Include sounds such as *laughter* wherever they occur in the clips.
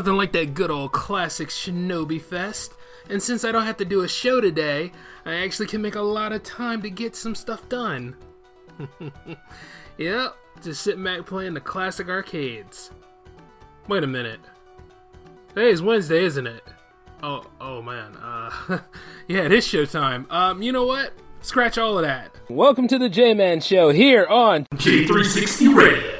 Nothing like that good old classic Shinobi Fest. And since I don't have to do a show today, I actually can make a lot of time to get some stuff done. *laughs* yep, just sitting back playing the classic arcades. Wait a minute. Today's Wednesday, isn't it? Oh, oh man. Uh, *laughs* yeah, it is showtime. Um, you know what? Scratch all of that. Welcome to the J-Man Show here on J360 Radio.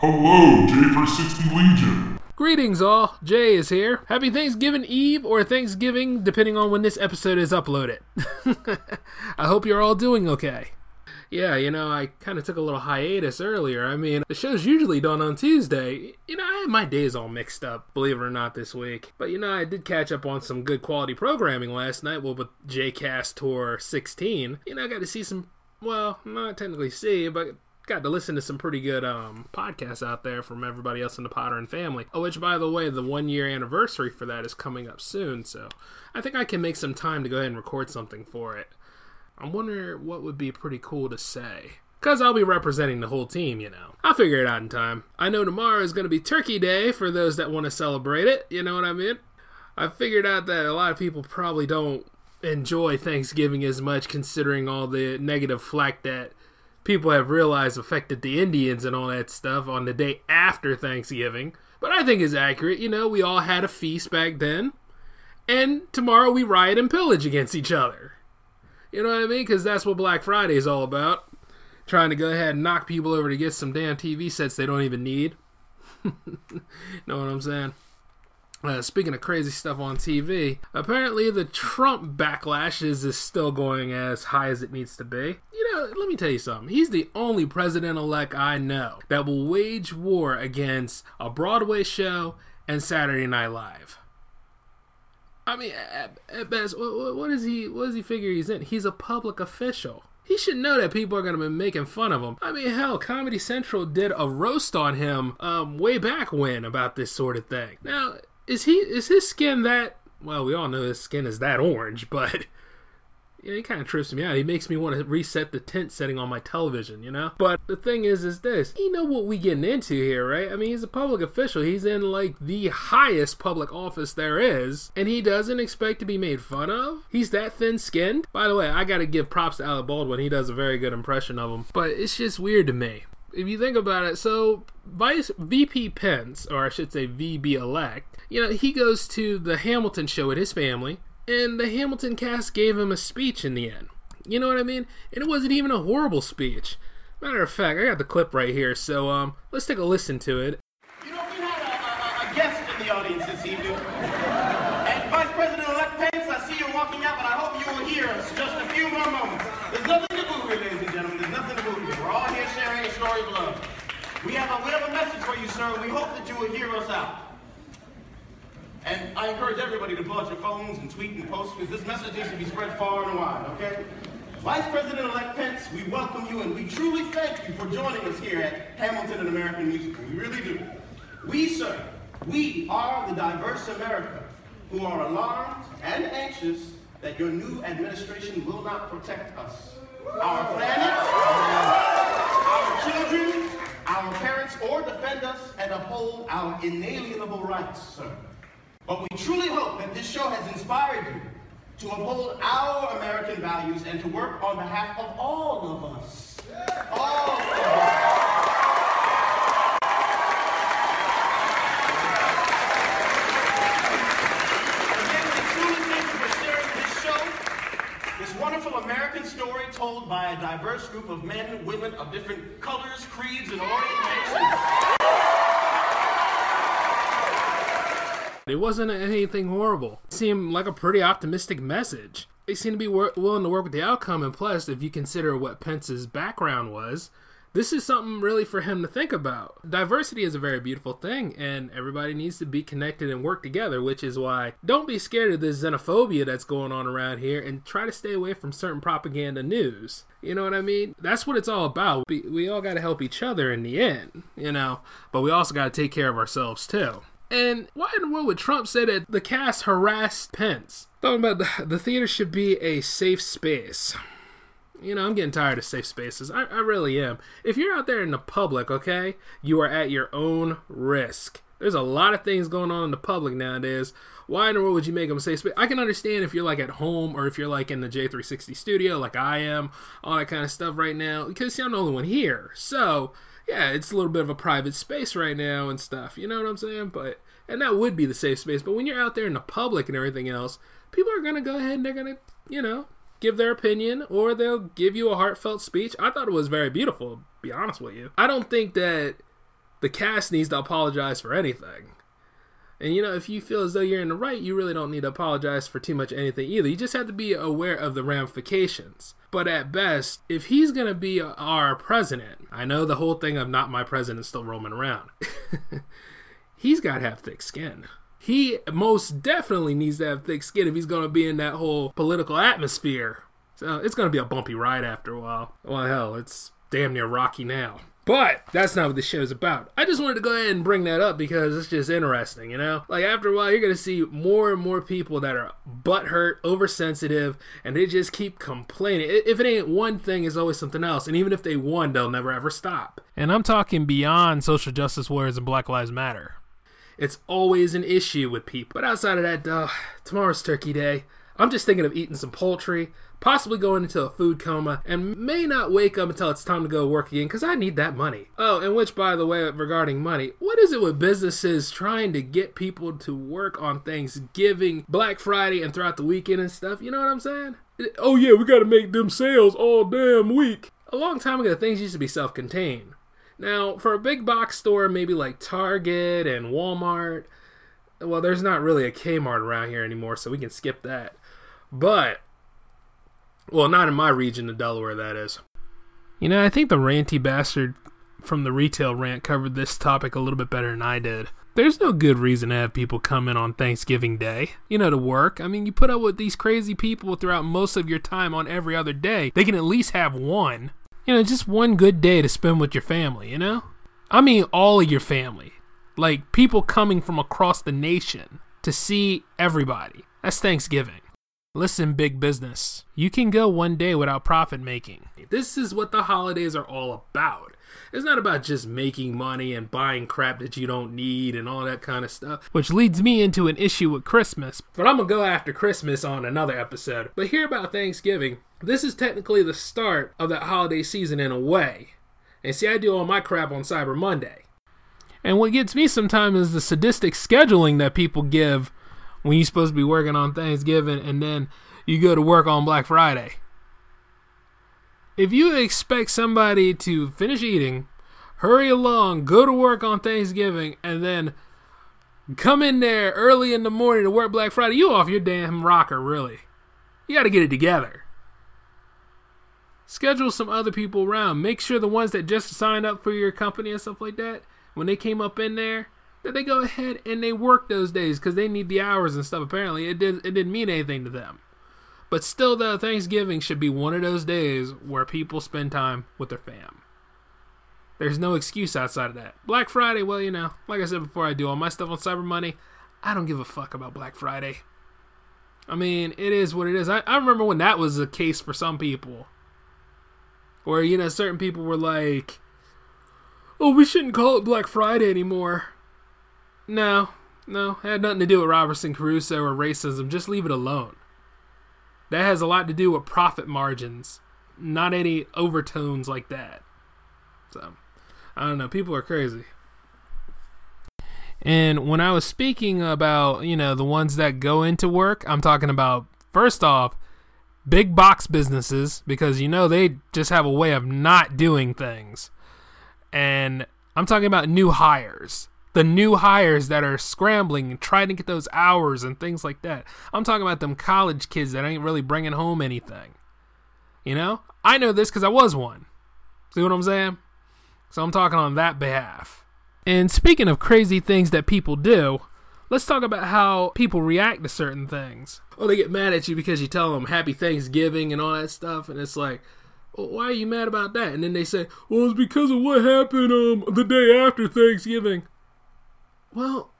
Hello, J360 Legion. Greetings, all. Jay is here. Happy Thanksgiving Eve or Thanksgiving, depending on when this episode is uploaded. *laughs* I hope you're all doing okay. Yeah, you know, I kind of took a little hiatus earlier. I mean, the show's usually done on Tuesday. You know, I had my days all mixed up, believe it or not, this week. But, you know, I did catch up on some good quality programming last night well, with JCast Tour 16. You know, I got to see some, well, not technically see, but got to listen to some pretty good um, podcasts out there from everybody else in the Potter and family. Oh, which, by the way, the one year anniversary for that is coming up soon, so I think I can make some time to go ahead and record something for it. I'm wondering what would be pretty cool to say. Because I'll be representing the whole team, you know. I'll figure it out in time. I know tomorrow is going to be Turkey Day for those that want to celebrate it, you know what I mean? I figured out that a lot of people probably don't enjoy Thanksgiving as much considering all the negative flack that people have realized affected the Indians and all that stuff on the day after Thanksgiving. But I think is accurate. You know, we all had a feast back then. And tomorrow we riot and pillage against each other. You know what I mean? Because that's what Black Friday is all about. Trying to go ahead and knock people over to get some damn TV sets they don't even need. *laughs* know what I'm saying? Uh, speaking of crazy stuff on TV, apparently the Trump backlash is, is still going as high as it needs to be. You know, let me tell you something. He's the only president elect I know that will wage war against a Broadway show and Saturday Night Live. I mean, at, at best, what, what is he? What does he figure he's in? He's a public official. He should know that people are going to be making fun of him. I mean, hell, Comedy Central did a roast on him um, way back when about this sort of thing. Now, is he is his skin that? Well, we all know his skin is that orange, but yeah, he kind of trips me out. He makes me want to reset the tint setting on my television, you know? But the thing is, is this. You know what we getting into here, right? I mean, he's a public official. He's in, like, the highest public office there is, and he doesn't expect to be made fun of? He's that thin-skinned? By the way, I gotta give props to Alec Baldwin. He does a very good impression of him. But it's just weird to me. If you think about it, so Vice VP Pence, or I should say VP elect, you know, he goes to the Hamilton show with his family, and the Hamilton cast gave him a speech in the end. You know what I mean? And it wasn't even a horrible speech. Matter of fact, I got the clip right here, so um, let's take a listen to it. You know, we had a, a, a guest in the audience this evening. And Vice President-elect Pence, I see you walking out, but I hope you will hear us just a few more moments. There's nothing to move here, ladies and gentlemen. There's nothing to move here. We're all here sharing a story of love. We have a, we have a message for you, sir, we hope that you will hear us out. And I encourage everybody to pull out your phones and tweet and post because this message needs to be spread far and wide, okay? Vice President-elect Pence, we welcome you and we truly thank you for joining us here at Hamilton and American Musical. We really do. We, sir, we are the diverse America who are alarmed and anxious that your new administration will not protect us, our planet, our children, our parents, or defend us and uphold our inalienable rights, sir. But we truly hope that this show has inspired you to uphold our American values and to work on behalf of all of us. All of us. Again, we truly thank you for sharing this show, this wonderful American story told by a diverse group of men, women of different colors, creeds, and orientations. It wasn't anything horrible. It seemed like a pretty optimistic message. They seem to be wor- willing to work with the outcome, and plus, if you consider what Pence's background was, this is something really for him to think about. Diversity is a very beautiful thing, and everybody needs to be connected and work together, which is why don't be scared of this xenophobia that's going on around here and try to stay away from certain propaganda news. You know what I mean? That's what it's all about. We, we all got to help each other in the end, you know, but we also got to take care of ourselves too. And why in the world would Trump say that the cast harassed Pence? Talking about the, the theater should be a safe space. You know, I'm getting tired of safe spaces. I, I really am. If you're out there in the public, okay, you are at your own risk. There's a lot of things going on in the public nowadays. Why in the world would you make them safe space? I can understand if you're like at home or if you're like in the J360 studio, like I am, all that kind of stuff right now, because see, I'm the only one here. So, yeah, it's a little bit of a private space right now and stuff. You know what I'm saying? But and that would be the safe space. But when you're out there in the public and everything else, people are gonna go ahead and they're gonna, you know, give their opinion or they'll give you a heartfelt speech. I thought it was very beautiful, be honest with you. I don't think that the cast needs to apologize for anything. And you know, if you feel as though you're in the right, you really don't need to apologize for too much anything either. You just have to be aware of the ramifications. But at best, if he's going to be our president, I know the whole thing of not my president still roaming around. *laughs* he's got to have thick skin. He most definitely needs to have thick skin if he's going to be in that whole political atmosphere. So it's going to be a bumpy ride after a while. Well, hell, it's damn near rocky now. But that's not what the show's about. I just wanted to go ahead and bring that up because it's just interesting, you know? Like, after a while, you're going to see more and more people that are butthurt, oversensitive, and they just keep complaining. If it ain't one thing, it's always something else. And even if they won, they'll never ever stop. And I'm talking beyond social justice warriors and Black Lives Matter. It's always an issue with people. But outside of that, uh, tomorrow's Turkey Day. I'm just thinking of eating some poultry, possibly going into a food coma, and may not wake up until it's time to go work again because I need that money. Oh, and which, by the way, regarding money, what is it with businesses trying to get people to work on Thanksgiving, Black Friday, and throughout the weekend and stuff? You know what I'm saying? Oh, yeah, we got to make them sales all damn week. A long time ago, things used to be self contained. Now, for a big box store, maybe like Target and Walmart, well, there's not really a Kmart around here anymore, so we can skip that. But, well, not in my region of Delaware, that is. You know, I think the ranty bastard from the retail rant covered this topic a little bit better than I did. There's no good reason to have people come in on Thanksgiving Day, you know, to work. I mean, you put up with these crazy people throughout most of your time on every other day. They can at least have one, you know, just one good day to spend with your family, you know? I mean, all of your family. Like, people coming from across the nation to see everybody. That's Thanksgiving. Listen, big business. You can go one day without profit making. This is what the holidays are all about. It's not about just making money and buying crap that you don't need and all that kind of stuff, which leads me into an issue with Christmas. But I'm gonna go after Christmas on another episode. But here about Thanksgiving, this is technically the start of that holiday season in a way. And see, I do all my crap on Cyber Monday. And what gets me sometimes is the sadistic scheduling that people give when you're supposed to be working on Thanksgiving and then you go to work on Black Friday. If you expect somebody to finish eating, hurry along, go to work on Thanksgiving, and then come in there early in the morning to work Black Friday, you off your damn rocker, really. You got to get it together. Schedule some other people around. Make sure the ones that just signed up for your company and stuff like that, when they came up in there, that they go ahead and they work those days because they need the hours and stuff. Apparently, it did it didn't mean anything to them. But still, though, Thanksgiving should be one of those days where people spend time with their fam. There's no excuse outside of that. Black Friday, well, you know, like I said before, I do all my stuff on Cyber Monday. I don't give a fuck about Black Friday. I mean, it is what it is. I, I remember when that was the case for some people. Where, you know, certain people were like, oh, we shouldn't call it Black Friday anymore. No, no, it had nothing to do with Robinson Crusoe or racism. Just leave it alone. That has a lot to do with profit margins, not any overtones like that. So, I don't know. People are crazy. And when I was speaking about, you know, the ones that go into work, I'm talking about, first off, big box businesses, because, you know, they just have a way of not doing things. And I'm talking about new hires. The new hires that are scrambling and trying to get those hours and things like that. I'm talking about them college kids that ain't really bringing home anything. You know? I know this because I was one. See what I'm saying? So I'm talking on that behalf. And speaking of crazy things that people do, let's talk about how people react to certain things. Oh, they get mad at you because you tell them Happy Thanksgiving and all that stuff, and it's like, well, why are you mad about that? And then they say, well, it's because of what happened um the day after Thanksgiving. Well,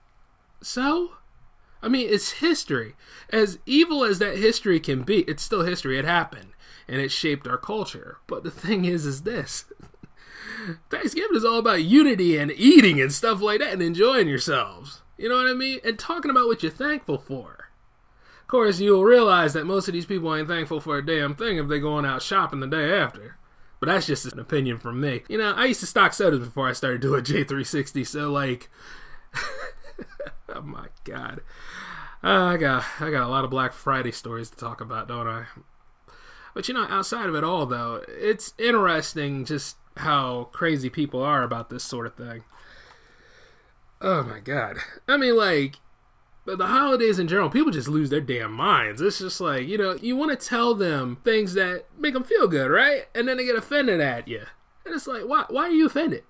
so? I mean, it's history. As evil as that history can be, it's still history. It happened, and it shaped our culture. But the thing is, is this. *laughs* Thanksgiving is all about unity and eating and stuff like that and enjoying yourselves. You know what I mean? And talking about what you're thankful for. Of course, you'll realize that most of these people ain't thankful for a damn thing if they're going out shopping the day after. But that's just an opinion from me. You know, I used to stock sodas before I started doing *laughs* J360, so like, *laughs* oh my god, uh, I got I got a lot of Black Friday stories to talk about, don't I? But you know, outside of it all, though, it's interesting just how crazy people are about this sort of thing. Oh my god. I mean, like, but the holidays in general, people just lose their damn minds. It's just like, you know, you want to tell them things that make them feel good, right? And then they get offended at you. And it's like, why, why are you offended?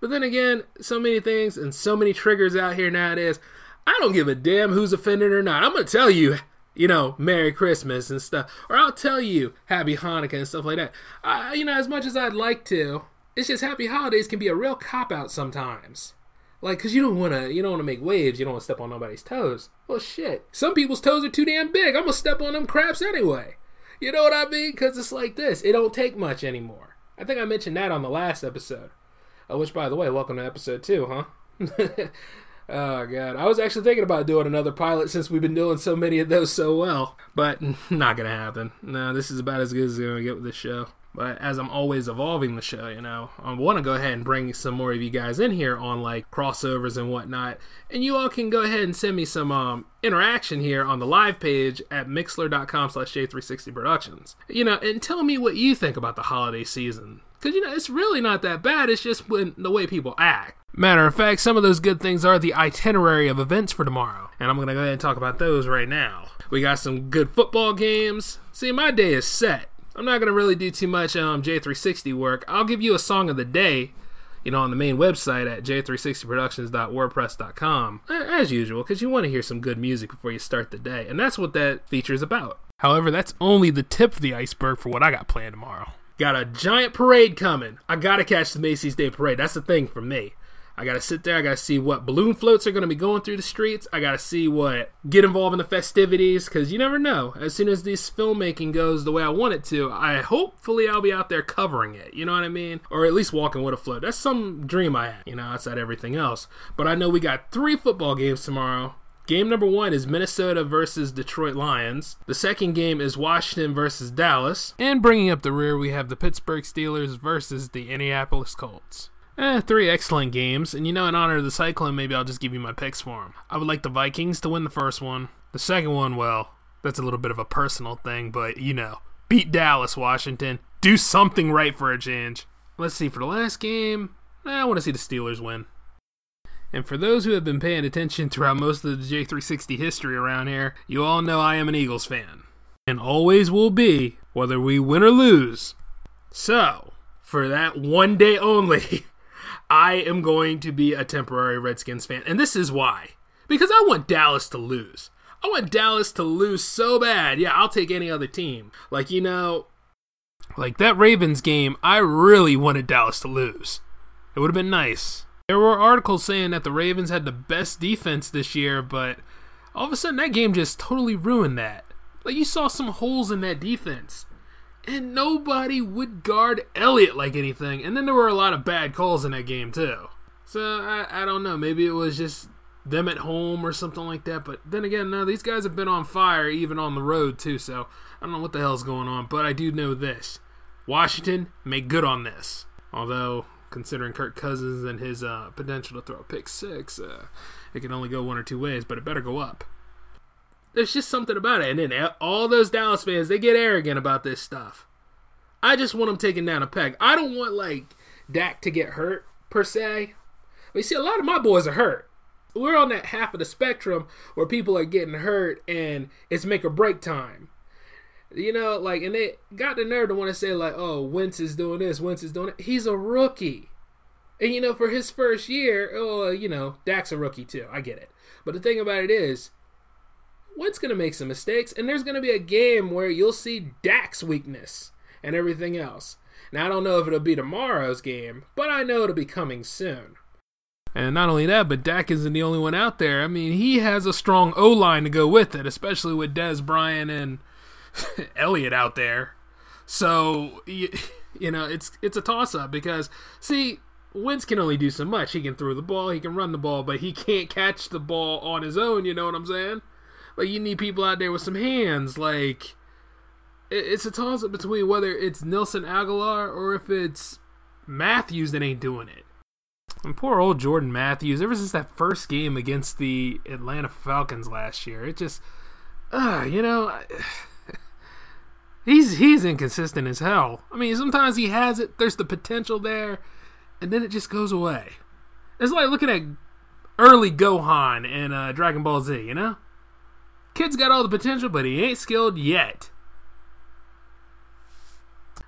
But then again, so many things and so many triggers out here nowadays. I don't give a damn who's offended or not. I'm to tell you you know, Merry Christmas and stuff. Or I'll tell you Happy Hanukkah and stuff like that. I, you know, as much as I'd like to, it's just Happy Holidays can be a real cop out sometimes. Like, cause you don't wanna, you don't wanna make waves. You don't wanna step on nobody's toes. Well, shit. Some people's toes are too damn big. I'm gonna step on them craps anyway. You know what I mean? Cause it's like this. It don't take much anymore. I think I mentioned that on the last episode. Uh, which, by the way, welcome to episode two, huh? *laughs* Oh god, I was actually thinking about doing another pilot since we've been doing so many of those so well, but *laughs* not gonna happen. No, this is about as good as I'm gonna get with this show. But as I'm always evolving the show, you know, I want to go ahead and bring some more of you guys in here on like crossovers and whatnot, and you all can go ahead and send me some um, interaction here on the live page at mixlr.com/slash J360 Productions. You know, and tell me what you think about the holiday season, because you know it's really not that bad. It's just when the way people act. Matter of fact, some of those good things are the itinerary of events for tomorrow. And I'm going to go ahead and talk about those right now. We got some good football games. See, my day is set. I'm not going to really do too much um, J360 work. I'll give you a song of the day, you know, on the main website at j360productions.wordpress.com, as usual, because you want to hear some good music before you start the day. And that's what that feature is about. However, that's only the tip of the iceberg for what I got planned tomorrow. Got a giant parade coming. I got to catch the Macy's Day Parade. That's the thing for me. I gotta sit there. I gotta see what balloon floats are gonna be going through the streets. I gotta see what get involved in the festivities because you never know. As soon as this filmmaking goes the way I want it to, I hopefully I'll be out there covering it. You know what I mean? Or at least walking with a float. That's some dream I had. You know, outside everything else. But I know we got three football games tomorrow. Game number one is Minnesota versus Detroit Lions. The second game is Washington versus Dallas. And bringing up the rear, we have the Pittsburgh Steelers versus the Indianapolis Colts. Eh, three excellent games, and you know, in honor of the Cyclone, maybe I'll just give you my picks for them. I would like the Vikings to win the first one. The second one, well, that's a little bit of a personal thing, but you know, beat Dallas, Washington. Do something right for a change. Let's see, for the last game, eh, I want to see the Steelers win. And for those who have been paying attention throughout most of the J360 history around here, you all know I am an Eagles fan. And always will be, whether we win or lose. So, for that one day only, *laughs* I am going to be a temporary Redskins fan. And this is why. Because I want Dallas to lose. I want Dallas to lose so bad. Yeah, I'll take any other team. Like, you know, like that Ravens game, I really wanted Dallas to lose. It would have been nice. There were articles saying that the Ravens had the best defense this year, but all of a sudden that game just totally ruined that. Like you saw some holes in that defense. And nobody would guard Elliott like anything. And then there were a lot of bad calls in that game too. So I, I don't know. Maybe it was just them at home or something like that. But then again, no, these guys have been on fire even on the road too. So I don't know what the hell's going on. But I do know this: Washington make good on this. Although considering Kirk Cousins and his uh, potential to throw a pick six, uh, it can only go one or two ways. But it better go up. There's just something about it. And then all those Dallas fans, they get arrogant about this stuff. I just want them taken down a peg. I don't want like Dak to get hurt per se. But you see, a lot of my boys are hurt. We're on that half of the spectrum where people are getting hurt and it's make or break time. You know, like, and they got the nerve to want to say, like, oh, Wentz is doing this, Wentz is doing it. He's a rookie. And, you know, for his first year, oh, you know, Dak's a rookie too. I get it. But the thing about it is, Wentz going to make some mistakes, and there's going to be a game where you'll see Dak's weakness and everything else. Now, I don't know if it'll be tomorrow's game, but I know it'll be coming soon. And not only that, but Dak isn't the only one out there. I mean, he has a strong O line to go with it, especially with Dez Bryant and *laughs* Elliott out there. So you, *laughs* you know, it's it's a toss up because see, Wentz can only do so much. He can throw the ball, he can run the ball, but he can't catch the ball on his own. You know what I'm saying? Like you need people out there with some hands. Like it's a toss up between whether it's Nelson Agholor or if it's Matthews that ain't doing it. And poor old Jordan Matthews, ever since that first game against the Atlanta Falcons last year, it just, uh, you know, *sighs* he's he's inconsistent as hell. I mean, sometimes he has it, there's the potential there, and then it just goes away. It's like looking at early Gohan in uh, Dragon Ball Z, you know? Kid's got all the potential, but he ain't skilled yet.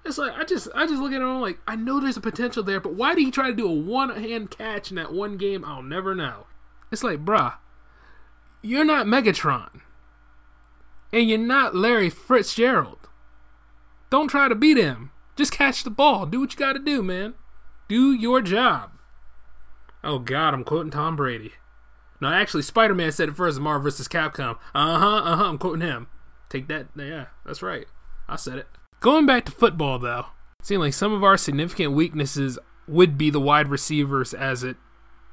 It's like I just I just look at him like I know there's a potential there, but why did he try to do a one hand catch in that one game? I'll never know. It's like, bruh, you're not Megatron. And you're not Larry Fitzgerald. Don't try to beat him. Just catch the ball. Do what you gotta do, man. Do your job. Oh god, I'm quoting Tom Brady. No, actually Spider Man said it first Marvel vs. Capcom. Uh-huh, uh-huh, I'm quoting him. Take that yeah, that's right. I said it. Going back to football, though, it seems like some of our significant weaknesses would be the wide receivers, as it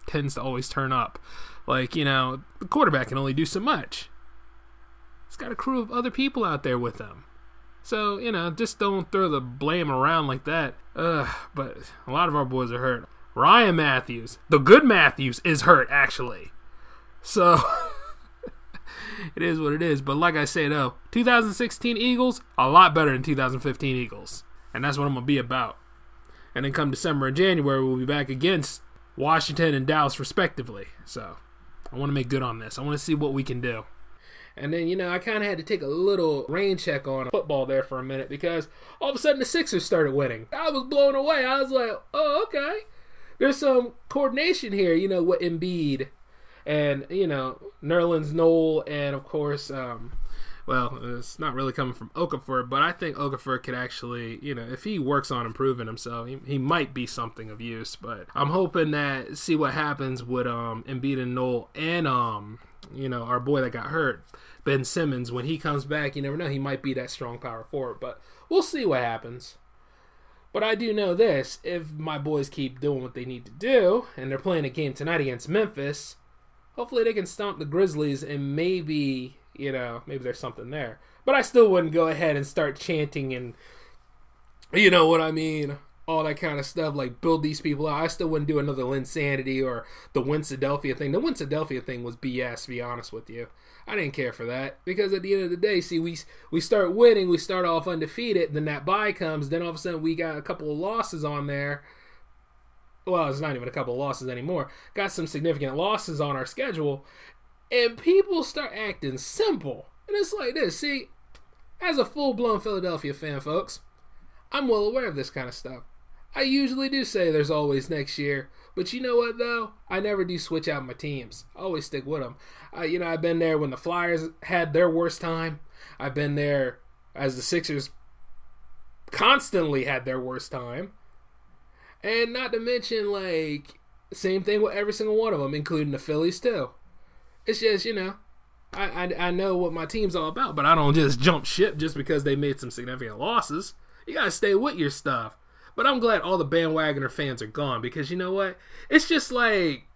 tends to always turn up. Like, you know, the quarterback can only do so much. He's got a crew of other people out there with him. So, you know, just don't throw the blame around like that. Ugh, but a lot of our boys are hurt. Ryan Matthews, the good Matthews, is hurt, actually. So. *laughs* it is what it is. But like I say though, 2016 Eagles a lot better than 2015 Eagles, and that's what I'm gonna be about. And then come December and January, we'll be back against Washington and Dallas respectively. So I want to make good on this. I want to see what we can do. And then, you know, I kind of had to take a little rain check on football there for a minute because all of a sudden the Sixers started winning. I was blown away. I was like, oh, okay. There's some coordination here, you know, what Embiid and you know Nerlens Noel, and of course, um, well, it's not really coming from Okafor, but I think Okafor could actually, you know, if he works on improving himself, he, he might be something of use. But I'm hoping that see what happens with um Embiid and Noel and um you know our boy that got hurt, Ben Simmons. When he comes back, you never know, he might be that strong power forward. But we'll see what happens. But I do know this: if my boys keep doing what they need to do, and they're playing a game tonight against Memphis, hopefully they can stomp the Grizzlies and maybe, you know, maybe there's something there. But I still wouldn't go ahead and start chanting and, you know what I mean? All that kind of stuff, like build these people out. I still wouldn't do another Linsanity or the Winsadelphia thing. The Winsadelphia thing was BS, to be honest with you. I didn't care for that because at the end of the day, see, we we start winning, we start off undefeated, then that bye comes, then all of a sudden we got a couple of losses on there well, it's not even a couple of losses anymore. Got some significant losses on our schedule, and people start acting simple. And it's like this. See, as a full blown Philadelphia fan, folks, I'm well aware of this kind of stuff. I usually do say there's always next year, but you know what though? I never do switch out my teams. I always stick with them. Uh, you know, I've been there when the Flyers had their worst time. I've been there as the Sixers constantly had their worst time. And not to mention, like, same thing with every single one of them, including the Phillies, too. It's just, you know, I, I, I know what my team's all about, but I don't just jump ship just because they made some significant losses. You gotta stay with your stuff. But I'm glad all the bandwagoner fans are gone because you know what? It's just like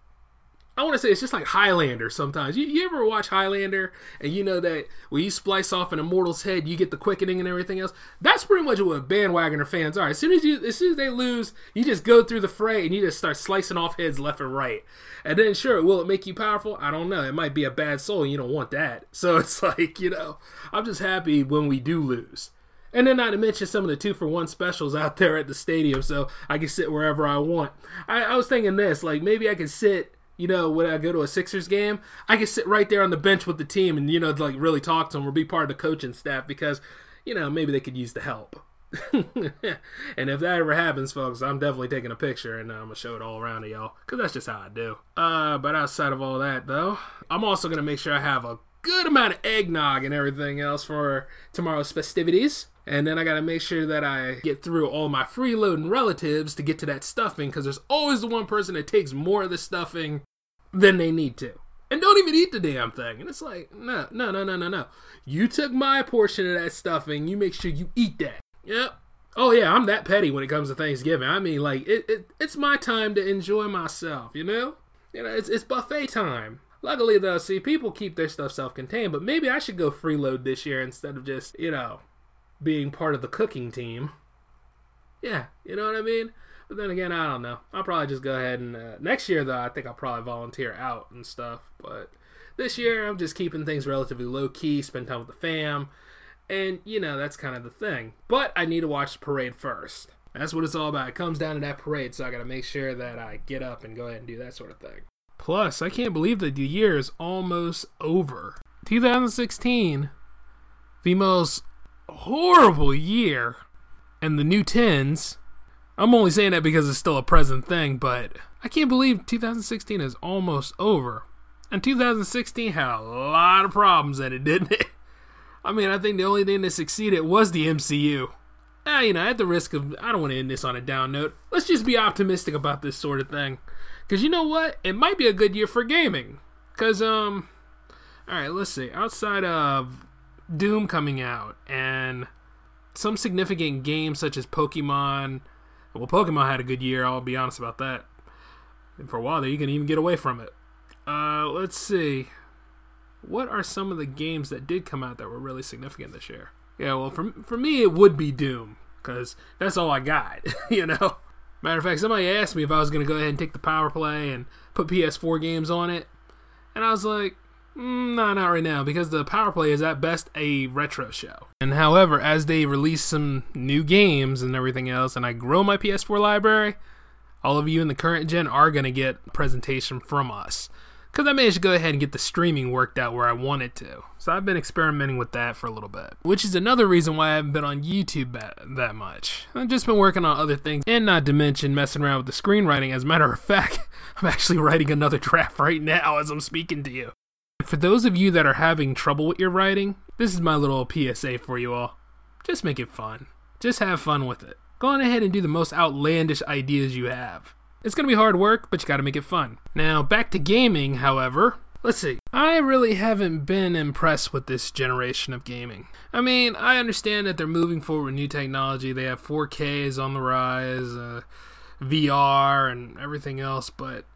I want to say it's just like Highlander sometimes. You, you ever watch Highlander and you know that when you splice off an immortal's head, you get the quickening and everything else? That's pretty much what bandwagoner fans are. As soon as you as soon as they lose, you just go through the fray and you just start slicing off heads left and right. And then sure, will it make you powerful? I don't know. It might be a bad soul and you don't want that. *laughs* So it's like, you know, I'm just happy when we do lose. And then not to mention some of the two for one specials out there at the stadium, so I can sit wherever I want. I, I was thinking this, like maybe I could sit you know, when I go to a Sixers game, I can sit right there on the bench with the team and, you know, like really talk to them or be part of the coaching staff because, you know, maybe they could use the help. *laughs* and if that ever happens, folks, I'm definitely taking a picture and uh, I'm gonna show it all around to y'all because that's just how I do. Uh, but outside of all that, though, I'm also gonna make sure I have a good amount of eggnog and everything else for tomorrow's festivities. And then I gotta make sure that I get through all my freeloading relatives to get to that stuffing because there's always the one person that takes more of the stuffing than they need to. And don't even eat the damn thing. And it's like, no, no, no, no, no, no. You took my portion of that stuffing. You make sure you eat that. Yep. Oh yeah, I'm that petty when it comes to Thanksgiving. I mean, like it, it it's my time to enjoy myself. You know, you know, it's it's buffet time. Luckily though, see, people keep their stuff self-contained, but maybe I should go freeload this year instead of just you know being part of the cooking team. Yeah, you know what I mean? But then again, I don't know. I'll probably just go ahead and uh, next year though. I think I'll probably volunteer out and stuff. But this year, I'm just keeping things relatively low key, spend time with the fam, and you know that's kind of the thing. But I need to watch the parade first. That's what it's all about. It comes down to that parade, so I got to make sure that I get up and go ahead and do that sort of thing. Plus, I can't believe that the year is almost over. 2016, the most horrible year. And the new 10s, I'm only saying that because it's still a present thing, but I can't believe 2016 is almost over. And 2016 had a lot of problems in it, didn't it? I mean, I think the only thing that succeeded was the MCU. Ah, you know, at the risk of, I don't want to end this on a down note. Let's just be optimistic about this sort of thing. Because you know what? It might be a good year for gaming. Because, um, alright, let's see. Outside of Doom coming out and some significant games such as Pokemon. Well, Pokemon had a good year, I'll be honest about that. And for a while there, you can even get away from it. Uh, let's see. What are some of the games that did come out that were really significant this year? Yeah, well, for, for me, it would be Doom, because that's all I got, *laughs* you know? Matter of fact, somebody asked me if I was going to go ahead and take the power play and put PS4 games on it. And I was like, Mm, no, not right now, because the power play is at best a retro show. And however, as they release some new games and everything else, and I grow my PS4 library, all of you in the current gen are going to get a presentation from us because I managed to go ahead and get the streaming worked out where I wanted to. So I've been experimenting with that for a little bit, which is another reason why I haven't been on YouTube that, that much. I've just been working on other things, and not to mention messing around with the screenwriting. As a matter of *laughs* fact, I'm actually writing another draft right now as I'm speaking to you. For those of you that are having trouble with your writing, this is my little PSA for you all. Just make it fun. Just have fun with it. Go on ahead and do the most outlandish ideas you have. It's to be hard work, but you got to make it fun. Now, back to gaming, however. Let's see. I really haven't been impressed with this generation of gaming. I mean, I understand that they're moving forward with new technology. They have 4K is on the rise, uh, VR, and everything else, but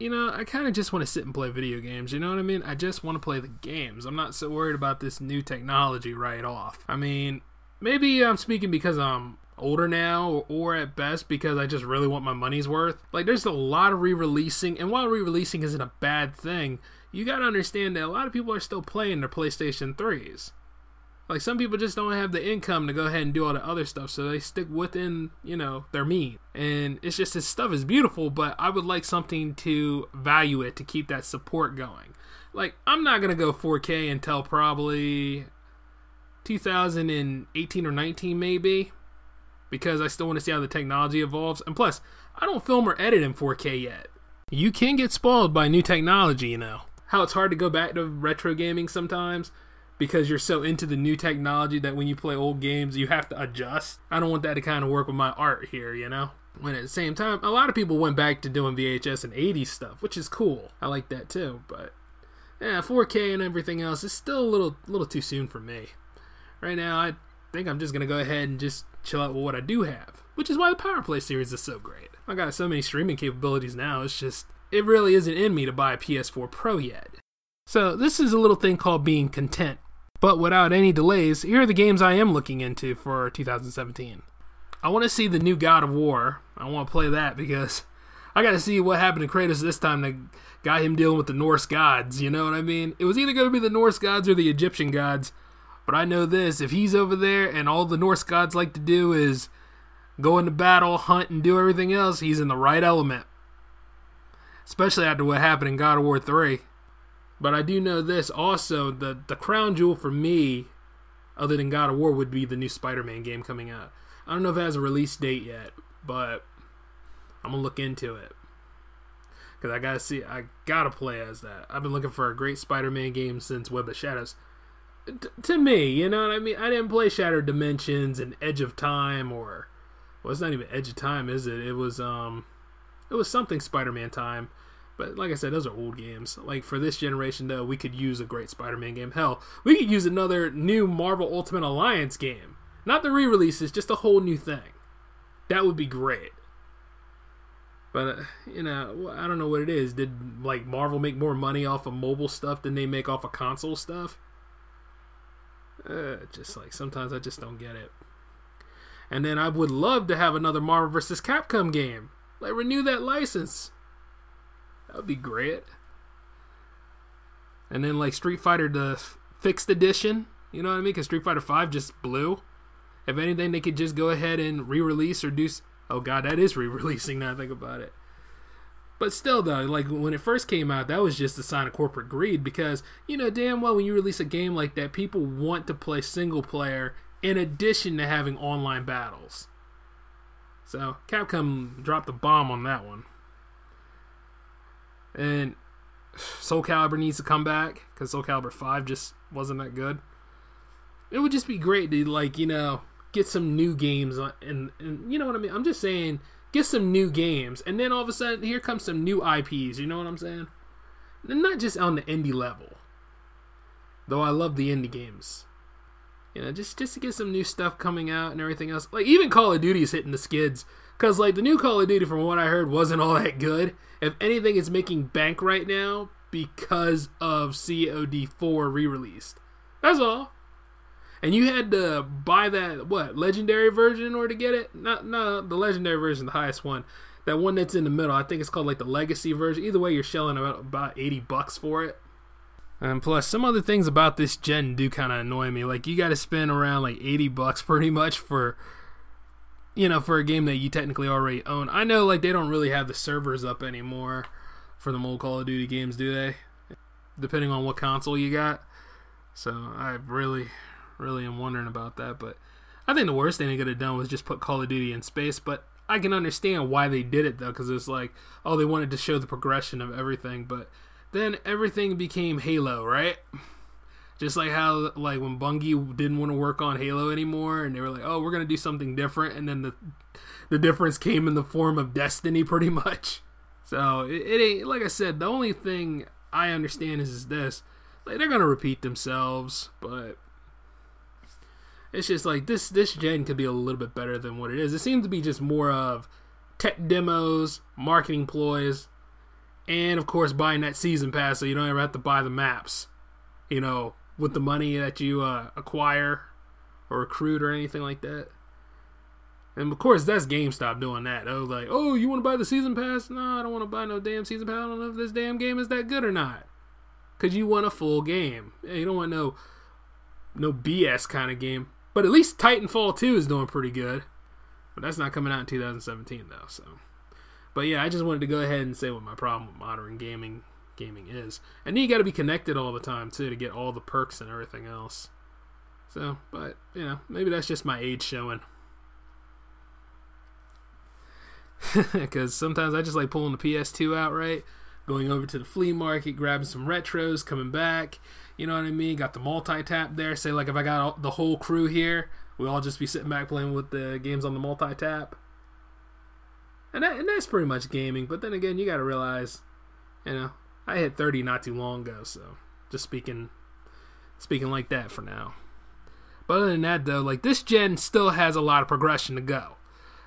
you know, I kind of just want to sit and play video games. You know what I mean? I just want to play the games. I'm not so worried about this new technology right off. I mean, maybe I'm speaking because I'm older now, or, or, at best because I just really want my money's worth. Like, there's a lot of re releasing, and while re releasing isn't a bad thing, you gotta understand that a lot of people are still playing their PlayStation 3s. Like, some people just don't have the income to go ahead and do all the other stuff, so they stick within, you know, their means. And it's just this stuff is beautiful, but I would like something to value it to keep that support going. Like, I'm not gonna go 4K until probably 2018 or 19, maybe because I still want to see how the technology evolves. And plus, I don't film or edit in 4K yet. You can get spoiled by new technology, you know. How it's hard to go back to retro gaming sometimes because you're so into the new technology that when you play old games, you have to adjust. I don't want that to kind of work with my art here, you know? When at the same time, a lot of people went back to doing VHS and 80s stuff, which is cool. I like that too, but yeah, 4K and everything else is still a little little too soon for me. Right now, I think I'm just gonna go ahead and just chill out with what I do have, which is why the Power Play series is so great. I got so many streaming capabilities now. It's just it really isn't in me to buy a PS4 Pro yet. So this is a little thing called being content. But without any delays, here are the games I am looking into for 2017. I want to see the new God of War. I want to play that because *laughs* I got to see what happened to Kratos this time that got him dealing with the Norse gods. You know what I mean? It was either going to be the Norse gods or the Egyptian gods. But I know this if he's over there and all the Norse gods like to do is go into battle, hunt, and do everything else, he's in the right element. Especially after what happened in God of War 3. But I do know this also the the crown jewel for me, other than God of War, would be the new Spider-Man game coming out. I don't know if it has a release date yet, but I'm gonna look into it because I gotta see. I gotta play as that. I've been looking for a great Spider-Man game since Web of Shadows. T- to me, you know what I mean. I didn't play Shattered Dimensions and Edge of Time, or well, it's not even Edge of Time, is it? It was um, it was something Spider-Man time. But like I said, those are old games. Like for this generation, though, we could use a great Spider-Man game. Hell, we could use another new Marvel Ultimate Alliance game. Not the re-releases, just a whole new thing. That would be great. But uh, you know, I don't know what it is. Did like Marvel make more money off of mobile stuff than they make off of console stuff? Uh, just like sometimes I just don't get it. And then I would love to have another Marvel vs. Capcom game. Like renew that license. That would be great. And then like Street Fighter the fixed edition, you know what I mean? Because Street Fighter Five just blew. If anything, they could just go ahead and re-release or do. Oh god, that is re-releasing. Now I think about it. But still, though, like when it first came out, that was just a sign of corporate greed because you know damn well when you release a game like that, people want to play single player in addition to having online battles. So Capcom dropped the bomb on that one. And Soul Calibur needs to come back because Soul Calibur 5 just wasn't that good. It would just be great to, like, you know, get some new games. And, and you know what I mean? I'm just saying, get some new games. And then all of a sudden, here comes some new IPs. You know what I'm saying? And not just on the indie level. Though I love the indie games. You know, just, just to get some new stuff coming out and everything else. Like, even Call of Duty is hitting the skids. Because, like, the new Call of Duty, from what I heard, wasn't all that good. If anything, it's making bank right now because of COD4 re released. That's all. And you had to buy that, what, legendary version in order to get it? Not, no, the legendary version, the highest one. That one that's in the middle, I think it's called like the legacy version. Either way, you're shelling about, about 80 bucks for it. And plus, some other things about this gen do kind of annoy me. Like, you got to spend around like 80 bucks *laughs* pretty much for you know, for a game that you technically already own. I know like they don't really have the servers up anymore for the old Call of Duty games, do they? Depending on what console you got. So I really, really am wondering about that. But I think the worst thing they could have done was just put Call of Duty in space. But I can understand why they did it though, because it's like, oh, they wanted to show the progression of everything. But then everything became Halo, right? Just like how like when Bungie didn't want to work on Halo anymore, and they were like, "Oh, we're gonna do something different," and then the the difference came in the form of Destiny, *laughs* pretty much. So it, it ain't like I said. The only thing I understand is, is this: like they're gonna repeat themselves, but it's just like this this gen could be a little bit better than what it is. It seems to be just more of tech demos, marketing ploys, and of course buying that season pass so you don't ever have to buy the maps. You know, with the money that you uh, acquire or recruit or anything like that. And of course, that's GameStop doing that. Oh, like, oh, you want to buy the season pass? No, I don't want to buy no damn season pass. I don't know if this damn game is that good or not. Cause you want a full game. You don't want no no BS kind of game. But at least Titanfall 2 is doing pretty good. But that's not coming out in 2017 though. So, but yeah, I just wanted to go ahead and say what my problem with modern gaming gaming is. And you got to be connected all the time too to get all the perks and everything else. So, but you know, maybe that's just my age showing. *laughs* because sometimes I just like pulling the PS2 out, right? Going over to the flea market, grabbing some retros, coming back. You know what I mean? Got the multi tap there. Say like if I got all, the whole crew here, we all just be sitting back playing with the games on the multi tap. And that, and that's pretty much gaming. But then again, you got to realize, you know, I hit 30 not too long ago, so just speaking speaking like that for now. But other than that, though, like this gen still has a lot of progression to go.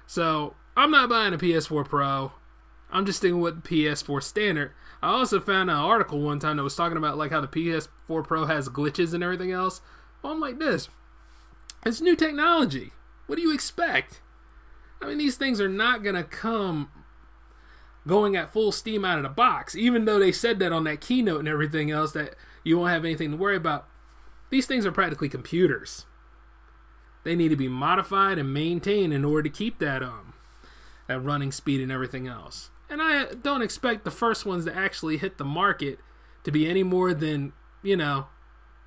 So I'm not buying a PS4 Pro. I'm just sticking with PS4 standard. I also found an article one time that was talking about like how the PS4 Pro has glitches and everything else. Well, I'm like this. It's new technology. What do you expect? I mean, these things are not gonna come going at full steam out of the box. Even though they said that on that keynote and everything else that you won't have anything to worry about. These things are practically computers. They need to be modified and maintained in order to keep that um that running speed and everything else. And I don't expect the first ones to actually hit the market to be any more than, you know,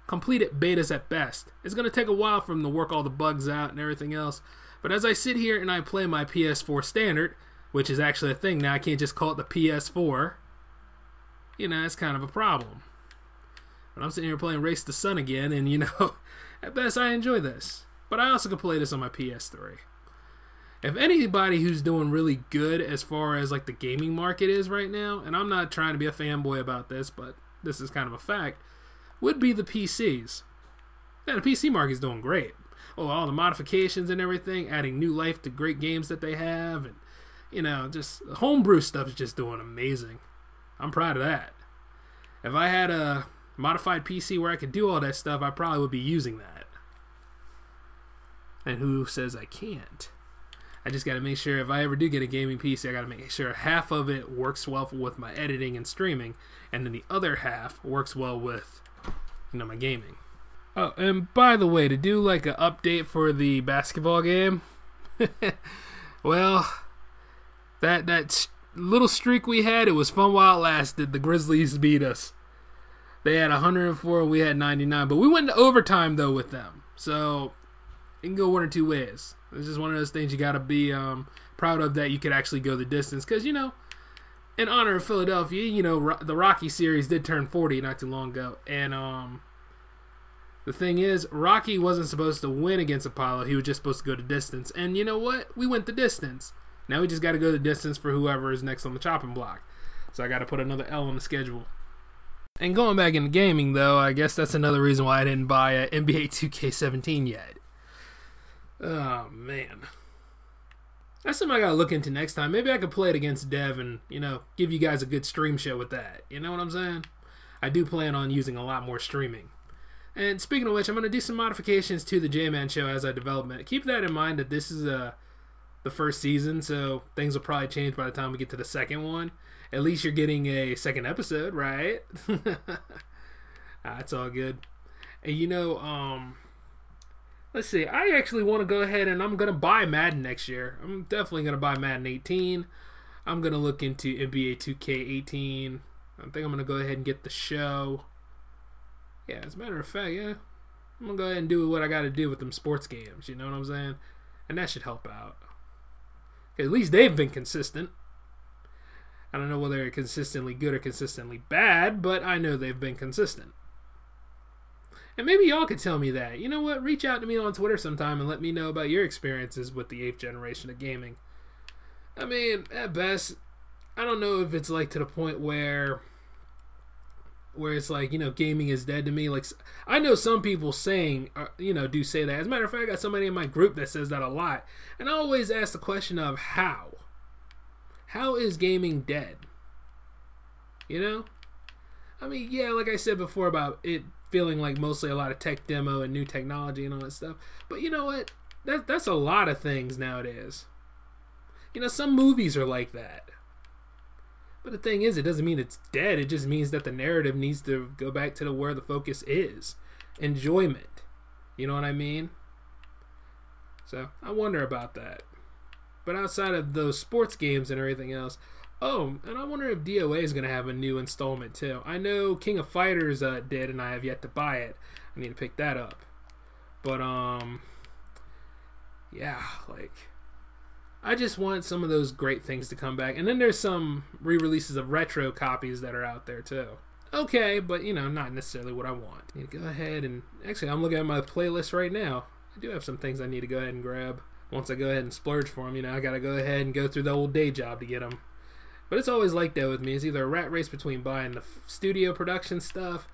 completed betas at best. It's going to take a while for them to work all the bugs out and everything else. But as I sit here and I play my PS4 standard, which is actually a thing now, I can't just call it the PS4. You know, it's kind of a problem. But I'm sitting here playing Race the Sun again, and you know, *laughs* at best I enjoy this. But I also can play this on my PS3. If anybody who's doing really good as far as like the gaming market is right now, and I'm not trying to be a fanboy about this, but this is kind of a fact, would be the PCs. Yeah, the PC market is doing great. Oh, all the modifications and everything, adding new life to great games that they have, and you know, just homebrew stuff is just doing amazing. I'm proud of that. If I had a modified PC where I could do all that stuff, I probably would be using that. And who says I can't? I just got to make sure if I ever do get a gaming PC, I got to make sure half of it works well with my editing and streaming, and then the other half works well with, you know, my gaming. Oh, and by the way, to do like an update for the basketball game, *laughs* well, that that little streak we had, it was fun while it lasted. The Grizzlies beat us. They had 104, we had 99, but we went into overtime though with them. So it can go one or two ways. It's just one of those things you got to be um, proud of that you could actually go the distance. Because, you know, in honor of Philadelphia, you know, the Rocky series did turn 40 not too long ago. And um, the thing is, Rocky wasn't supposed to win against Apollo. He was just supposed to go the distance. And you know what? We went the distance. Now we just got to go the distance for whoever is next on the chopping block. So I got to put another L on the schedule. And going back into gaming, though, I guess that's another reason why I didn't buy a NBA 2K17 yet. Oh man, that's something I gotta look into next time. Maybe I could play it against Dev and you know give you guys a good stream show with that. You know what I'm saying? I do plan on using a lot more streaming. And speaking of which, I'm gonna do some modifications to the J-Man show as I develop it. Keep that in mind that this is uh, the first season, so things will probably change by the time we get to the second one. At least you're getting a second episode, right? *laughs* That's all good. And you know, um, let's see. I actually want to go ahead and I'm gonna buy Madden next year. I'm definitely gonna buy Madden 18. I'm gonna look into NBA 2K18. I think I'm gonna go ahead and get the show. Yeah, as a matter of fact, yeah, I'm gonna go ahead and do what I got to do with them sports games. You know what I'm saying? And that should help out. At least they've been consistent. I don't know whether they're consistently good or consistently bad, but I know they've been consistent. And maybe y'all could tell me that. You know what? Reach out to me on Twitter sometime and let me know about your experiences with the eighth generation of gaming. I mean, at best, I don't know if it's like to the point where where it's like you know gaming is dead to me like i know some people saying uh, you know do say that as a matter of fact i got somebody in my group that says that a lot and i always ask the question of how how is gaming dead you know i mean yeah like i said before about it feeling like mostly a lot of tech demo and new technology and all that stuff. But you know what? That that's a lot of things nowadays. You know, some movies are like that. But the thing is, it doesn't mean it's dead. It just means that the narrative needs to go back to the where the focus is, enjoyment. You know what I mean? So I wonder about that. But outside of those sports games and everything else, Oh, and I wonder if DOA is going to have a new installment too. I know King of Fighters uh, did, and I have yet to buy it. I need to pick that up. But um, yeah, like I just want some of those great things to come back. And then there's some re releases of retro copies that are out there too. Okay, but you know, not necessarily what I want. I go ahead and actually, I'm looking at my playlist right now. I do have some things I need to go ahead and grab. Once I go ahead and splurge for them, you know, I gotta go ahead and go through the old day job to get them. But it's always like that with me. It's either a rat race between buying the studio production stuff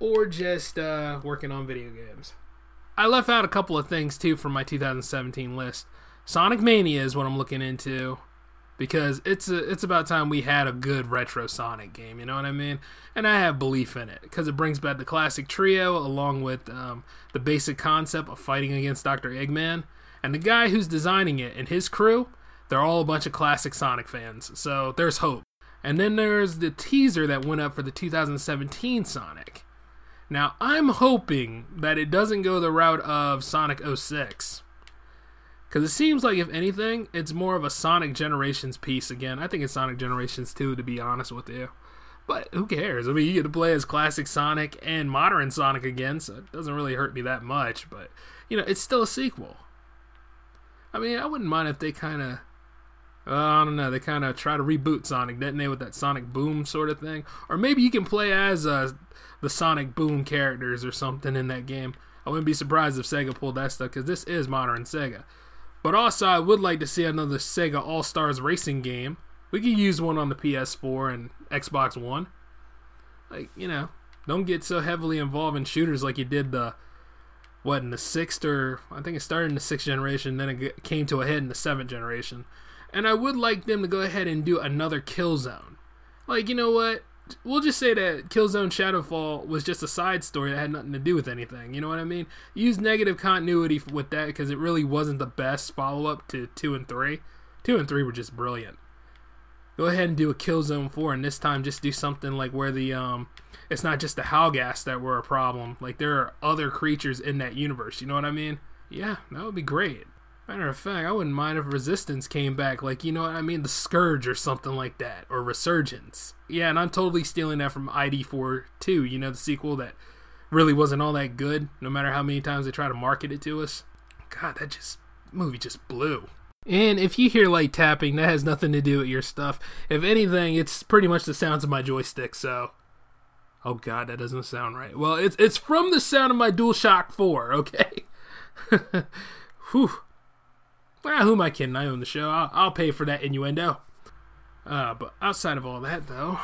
or just uh, working on video games. I left out a couple of things too from my 2017 list. Sonic Mania is what I'm looking into because it's a, it's about time we had a good retro Sonic game. You know what I mean? And I have belief in it because it brings back the classic trio along with um, the basic concept of fighting against Doctor Eggman. And the guy who's designing it and his crew, they're all a bunch of classic Sonic fans. So there's hope. And then there's the teaser that went up for the 2017 Sonic. Now, I'm hoping that it doesn't go the route of Sonic 06. Because it seems like, if anything, it's more of a Sonic Generations piece again. I think it's Sonic Generations 2, to be honest with you. But who cares? I mean, you get to play as classic Sonic and modern Sonic again, so it doesn't really hurt me that much. But, you know, it's still a sequel. I mean, I wouldn't mind if they kind of uh, I don't know. They kind of try to reboot Sonic, didn't they, with that Sonic Boom sort of thing? Or maybe you can play as uh, the Sonic Boom characters or something in that game. I wouldn't be surprised if Sega pulled that stuff because this is modern Sega. But also, I would like to see another Sega All Stars racing game. We could use one on the PS4 and Xbox One. Like, you know, don't get so heavily involved in shooters like you did the what in the sixth or I think it started in the sixth generation, then it came to a head in the seventh generation. And I would like them to go ahead and do another Killzone. Like, you know what? We'll just say that Killzone Shadowfall was just a side story that had nothing to do with anything. You know what I mean? Use negative continuity with that because it really wasn't the best follow up to 2 and 3. 2 and 3 were just brilliant. Go ahead and do a Killzone 4 and this time just do something like where the um it's not just the Helghast that were a problem. Like there are other creatures in that universe, you know what I mean? Yeah, that would be great. Matter of fact, I wouldn't mind if Resistance came back, like, you know what I mean? The Scourge or something like that, or Resurgence. Yeah, and I'm totally stealing that from ID4 too, you know, the sequel that really wasn't all that good, no matter how many times they try to market it to us. God, that just, movie just blew. And if you hear light tapping, that has nothing to do with your stuff. If anything, it's pretty much the sounds of my joystick, so. Oh god, that doesn't sound right. Well, it's it's from the sound of my DualShock 4, okay? *laughs* Whew. Well, who am I kidding? I own the show. I'll, I'll pay for that innuendo. Uh, but outside of all that, though,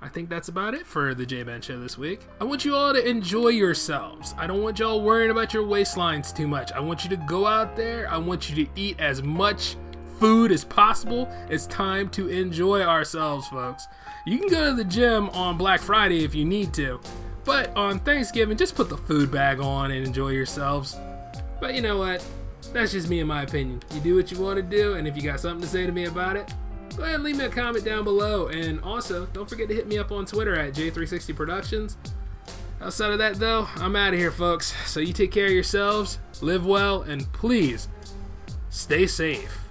I think that's about it for the J Ben Show this week. I want you all to enjoy yourselves. I don't want y'all worrying about your waistlines too much. I want you to go out there. I want you to eat as much food as possible. It's time to enjoy ourselves, folks. You can go to the gym on Black Friday if you need to, but on Thanksgiving, just put the food bag on and enjoy yourselves. But you know what? That's just me and my opinion. You do what you want to do, and if you got something to say to me about it, go ahead and leave me a comment down below. And also, don't forget to hit me up on Twitter at J360 Productions. Outside of that, though, I'm out of here, folks. So you take care of yourselves, live well, and please stay safe.